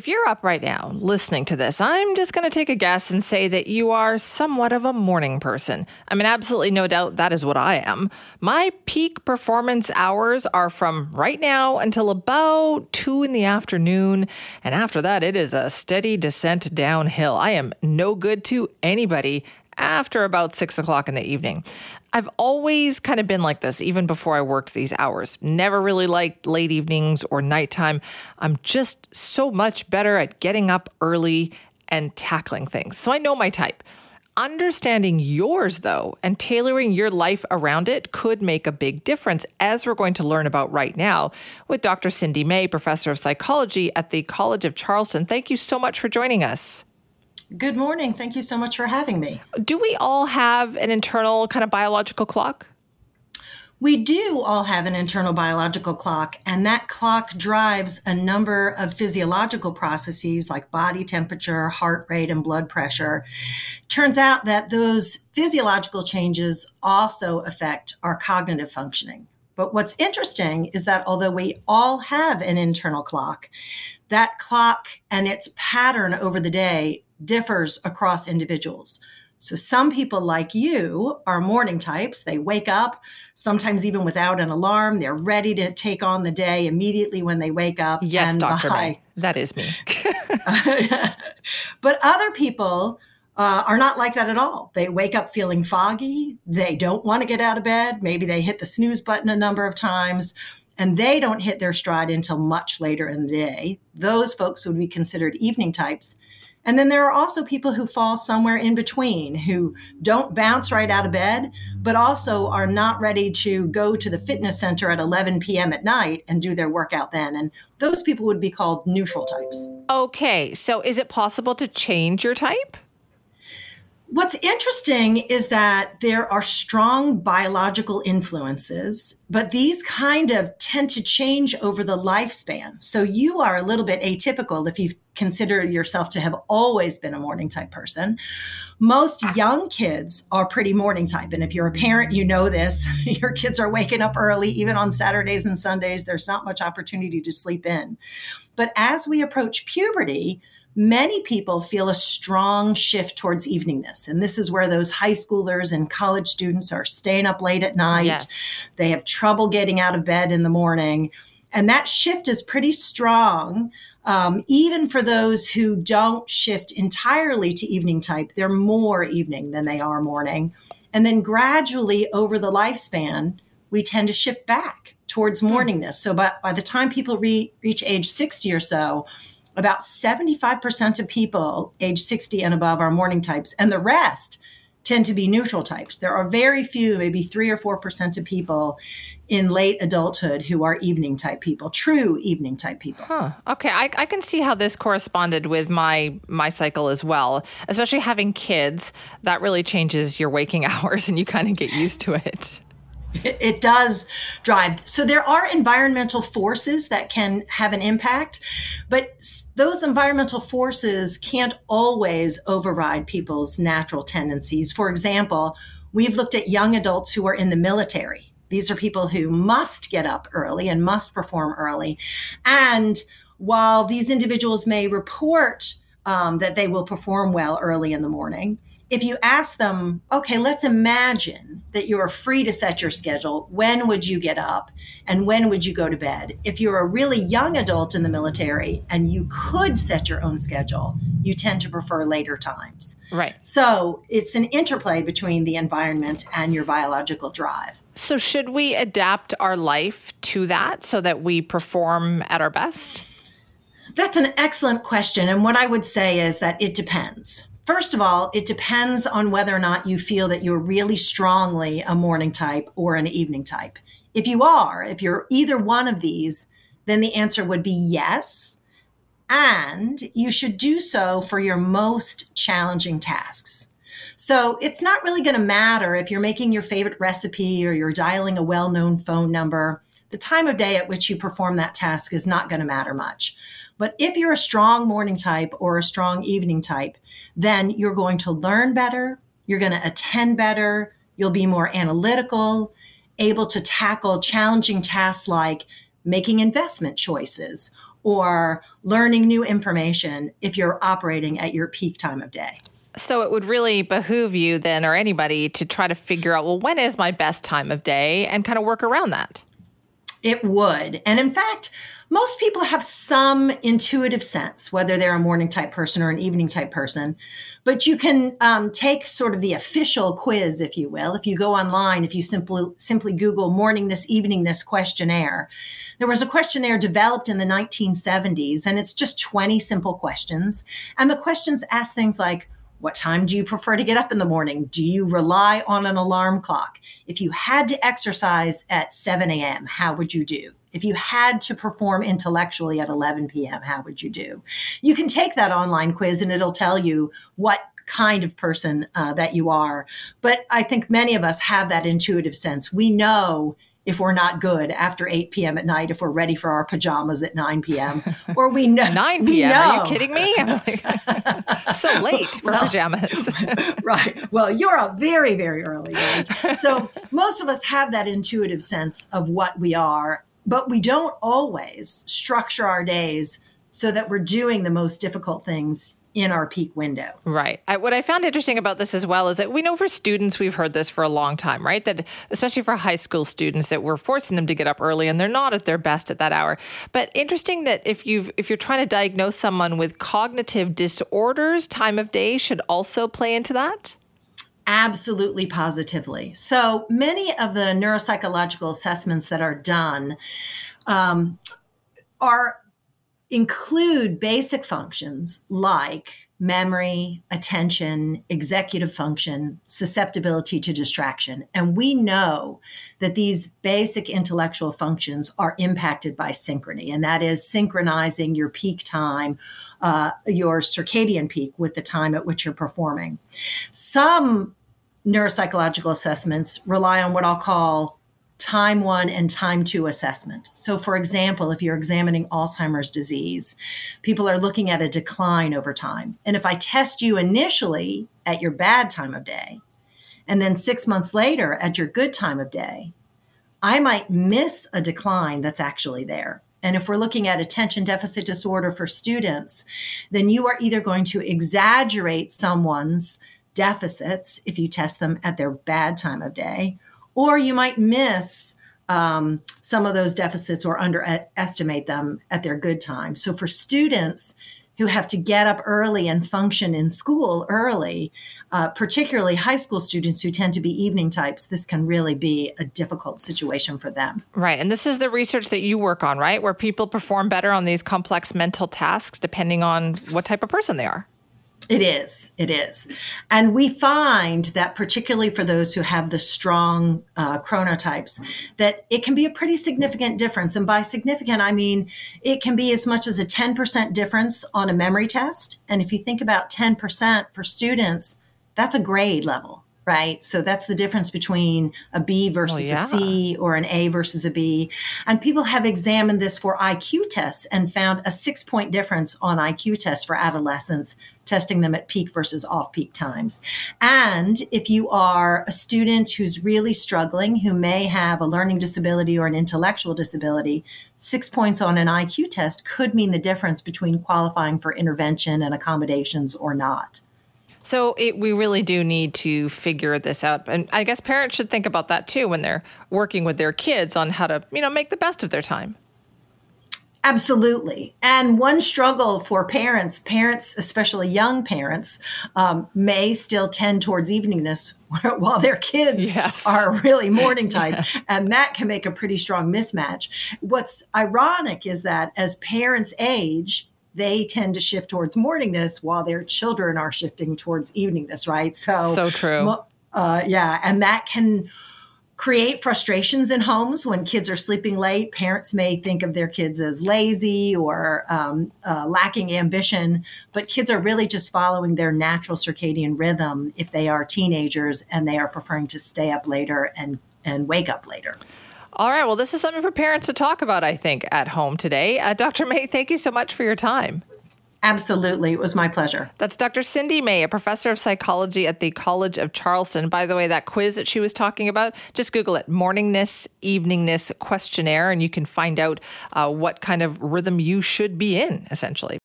If you're up right now listening to this, I'm just going to take a guess and say that you are somewhat of a morning person. I mean, absolutely no doubt that is what I am. My peak performance hours are from right now until about two in the afternoon. And after that, it is a steady descent downhill. I am no good to anybody after about six o'clock in the evening. I've always kind of been like this, even before I worked these hours. Never really liked late evenings or nighttime. I'm just so much better at getting up early and tackling things. So I know my type. Understanding yours, though, and tailoring your life around it could make a big difference, as we're going to learn about right now with Dr. Cindi May, professor of psychology at the College of Charleston. Thank you so much for joining us. Good morning. Thank you so much for having me. Do we all have an internal kind of biological clock? We do all have an internal biological clock, and that clock drives a number of physiological processes like body temperature, heart rate, and blood pressure. Turns out that those physiological changes also affect our cognitive functioning. But what's interesting is that although we all have an internal clock, that clock and its pattern over the day differs across individuals. So some people like you are morning types. They wake up, sometimes even without an alarm. They're ready to take on the day immediately when they wake up. Yes, Dr. May. That is me. but other people uh, are not like that at all. They wake up feeling foggy. They don't want to get out of bed. Maybe they hit the snooze button a number of times and they don't hit their stride until much later in the day. Those folks would be considered evening types. And then there are also people who fall somewhere in between who don't bounce right out of bed, but also are not ready to go to the fitness center at 11 p.m. at night and do their workout then. And those people would be called neutral types. Okay. So is it possible to change your type? What's interesting is that there are strong biological influences, but these kind of tend to change over the lifespan. So you are a little bit atypical if you consider yourself to have always been a morning type person. Most young kids are pretty morning type. And if you're a parent, you know this. Your kids are waking up early, even on Saturdays and Sundays. There's not much opportunity to sleep in. But as we approach puberty, many people feel a strong shift towards eveningness. And this is where those high schoolers and college students are staying up late at night. Yes. They have trouble getting out of bed in the morning. And that shift is pretty strong. Um, even for those who don't shift entirely to evening type, they're more evening than they are morning. And then gradually over the lifespan, we tend to shift back towards hmm. morningness. So by, by the time people re- reach age 60 or so, about 75% of people age 60 and above are morning types, and the rest tend to be neutral types. There are very few, maybe three or 4% of people in late adulthood who are evening type people, true evening type people. Huh. Okay. I, I can see how this corresponded with my, my cycle as well, especially having kids. That really changes your waking hours and you kind of get used to it. It does drive. So there are environmental forces that can have an impact, but those environmental forces can't always override people's natural tendencies. For example, we've looked at young adults who are in the military. These are people who must get up early and must perform early. And while these individuals may report um, that they will perform well early in the morning, if you ask them, okay, let's imagine that you are free to set your schedule. When would you get up and when would you go to bed? If you're a really young adult in the military and you could set your own schedule, you tend to prefer later times. Right. So it's an interplay between the environment and your biological drive. So, should we adapt our life to that so that we perform at our best? That's an excellent question. And what I would say is that it depends First of all, it depends on whether or not you feel that you're really strongly a morning type or an evening type. If you are, if you're either one of these, then the answer would be yes. And you should do so for your most challenging tasks. So it's not really going to matter if you're making your favorite recipe or you're dialing a well known phone number. The time of day at which you perform that task is not going to matter much. But if you're a strong morning type or a strong evening type, then you're going to learn better, you're going to attend better, you'll be more analytical, able to tackle challenging tasks like making investment choices or learning new information if you're operating at your peak time of day. So it would really behoove you then or anybody to try to figure out, well, when is my best time of day and kind of work around that. It would. And in fact, most people have some intuitive sense, whether they're a morning type person or an evening type person. But you can um, take sort of the official quiz, if you will. If you go online, if you simply simply Google morningness, eveningness questionnaire, there was a questionnaire developed in the 1970s, and it's just 20 simple questions. And the questions ask things like, what time do you prefer to get up in the morning? Do you rely on an alarm clock? If you had to exercise at 7 a.m., how would you do? If you had to perform intellectually at 11 p.m., how would you do? You can take that online quiz and it'll tell you what kind of person uh, that you are. But I think many of us have that intuitive sense. We know if we're not good after 8 p.m. at night, if we're ready for our pajamas at 9 p.m. Or we know 9 p.m. Are you kidding me? so late for well, pajamas. right. Well, you're up very, very early, right? So most of us have that intuitive sense of what we are, but we don't always structure our days so that we're doing the most difficult things in our peak window. Right. I, what I found interesting about this as well is that we know for students, we've heard this for a long time, right? That especially for high school students, that we're forcing them to get up early and they're not at their best at that hour. But interesting that if you've if you're trying to diagnose someone with cognitive disorders, time of day should also play into that. Absolutely, positively. So many of the neuropsychological assessments that are done um, are include basic functions like memory, attention, executive function, susceptibility to distraction. And we know that these basic intellectual functions are impacted by synchrony, and that is synchronizing your peak time, uh, your circadian peak, with the time at which you're performing. Some neuropsychological assessments rely on what I'll call time one and time two assessment. So, for example, if you're examining Alzheimer's disease, people are looking at a decline over time. And if I test you initially at your bad time of day, and then six months later at your good time of day, I might miss a decline that's actually there. And if we're looking at attention deficit disorder for students, then you are either going to exaggerate someone's deficits if you test them at their bad time of day, or you might miss um, some of those deficits or underestimate them at their good time. So for students who have to get up early and function in school early, uh, particularly high school students who tend to be evening types, this can really be a difficult situation for them. Right. And this is the research that you work on, right? Where people perform better on these complex mental tasks depending on what type of person they are. It is. It is. And we find that, particularly for those who have the strong uh, chronotypes, that it can be a pretty significant difference. And by significant, I mean it can be as much as a 10% difference on a memory test. And if you think about 10% for students, that's a grade level right? So that's the difference between a B oh, versus well, yeah. a C or an A versus a B. And people have examined this for IQ tests and found a six point difference on IQ tests for adolescents, testing them at peak versus off peak times. And if you are a student who's really struggling, who may have a learning disability or an intellectual disability, six points on an IQ test could mean the difference between qualifying for intervention and accommodations or not. So it, we really do need to figure this out, and I guess parents should think about that too when they're working with their kids on how to, you know, make the best of their time. Absolutely. And one struggle for parents, parents, especially young parents, um, may still tend towards eveningness while their kids yes. are really morning type. yes. And that can make a pretty strong mismatch. What's ironic is that as parents age, they tend to shift towards morningness while their children are shifting towards eveningness, right? So, so true. Uh, yeah. And that can create frustrations in homes when kids are sleeping late. Parents may think of their kids as lazy or um, uh, lacking ambition, but kids are really just following their natural circadian rhythm if they are teenagers and they are preferring to stay up later and, and wake up later. All right. Well, this is something for parents to talk about, I think, at home today. Uh, Dr. May, thank you so much for your time. Absolutely. It was my pleasure. That's Dr. Cindi May, a professor of psychology at the College of Charleston. By the way, that quiz that she was talking about, just Google it morningness, eveningness questionnaire, and you can find out uh, what kind of rhythm you should be in, essentially.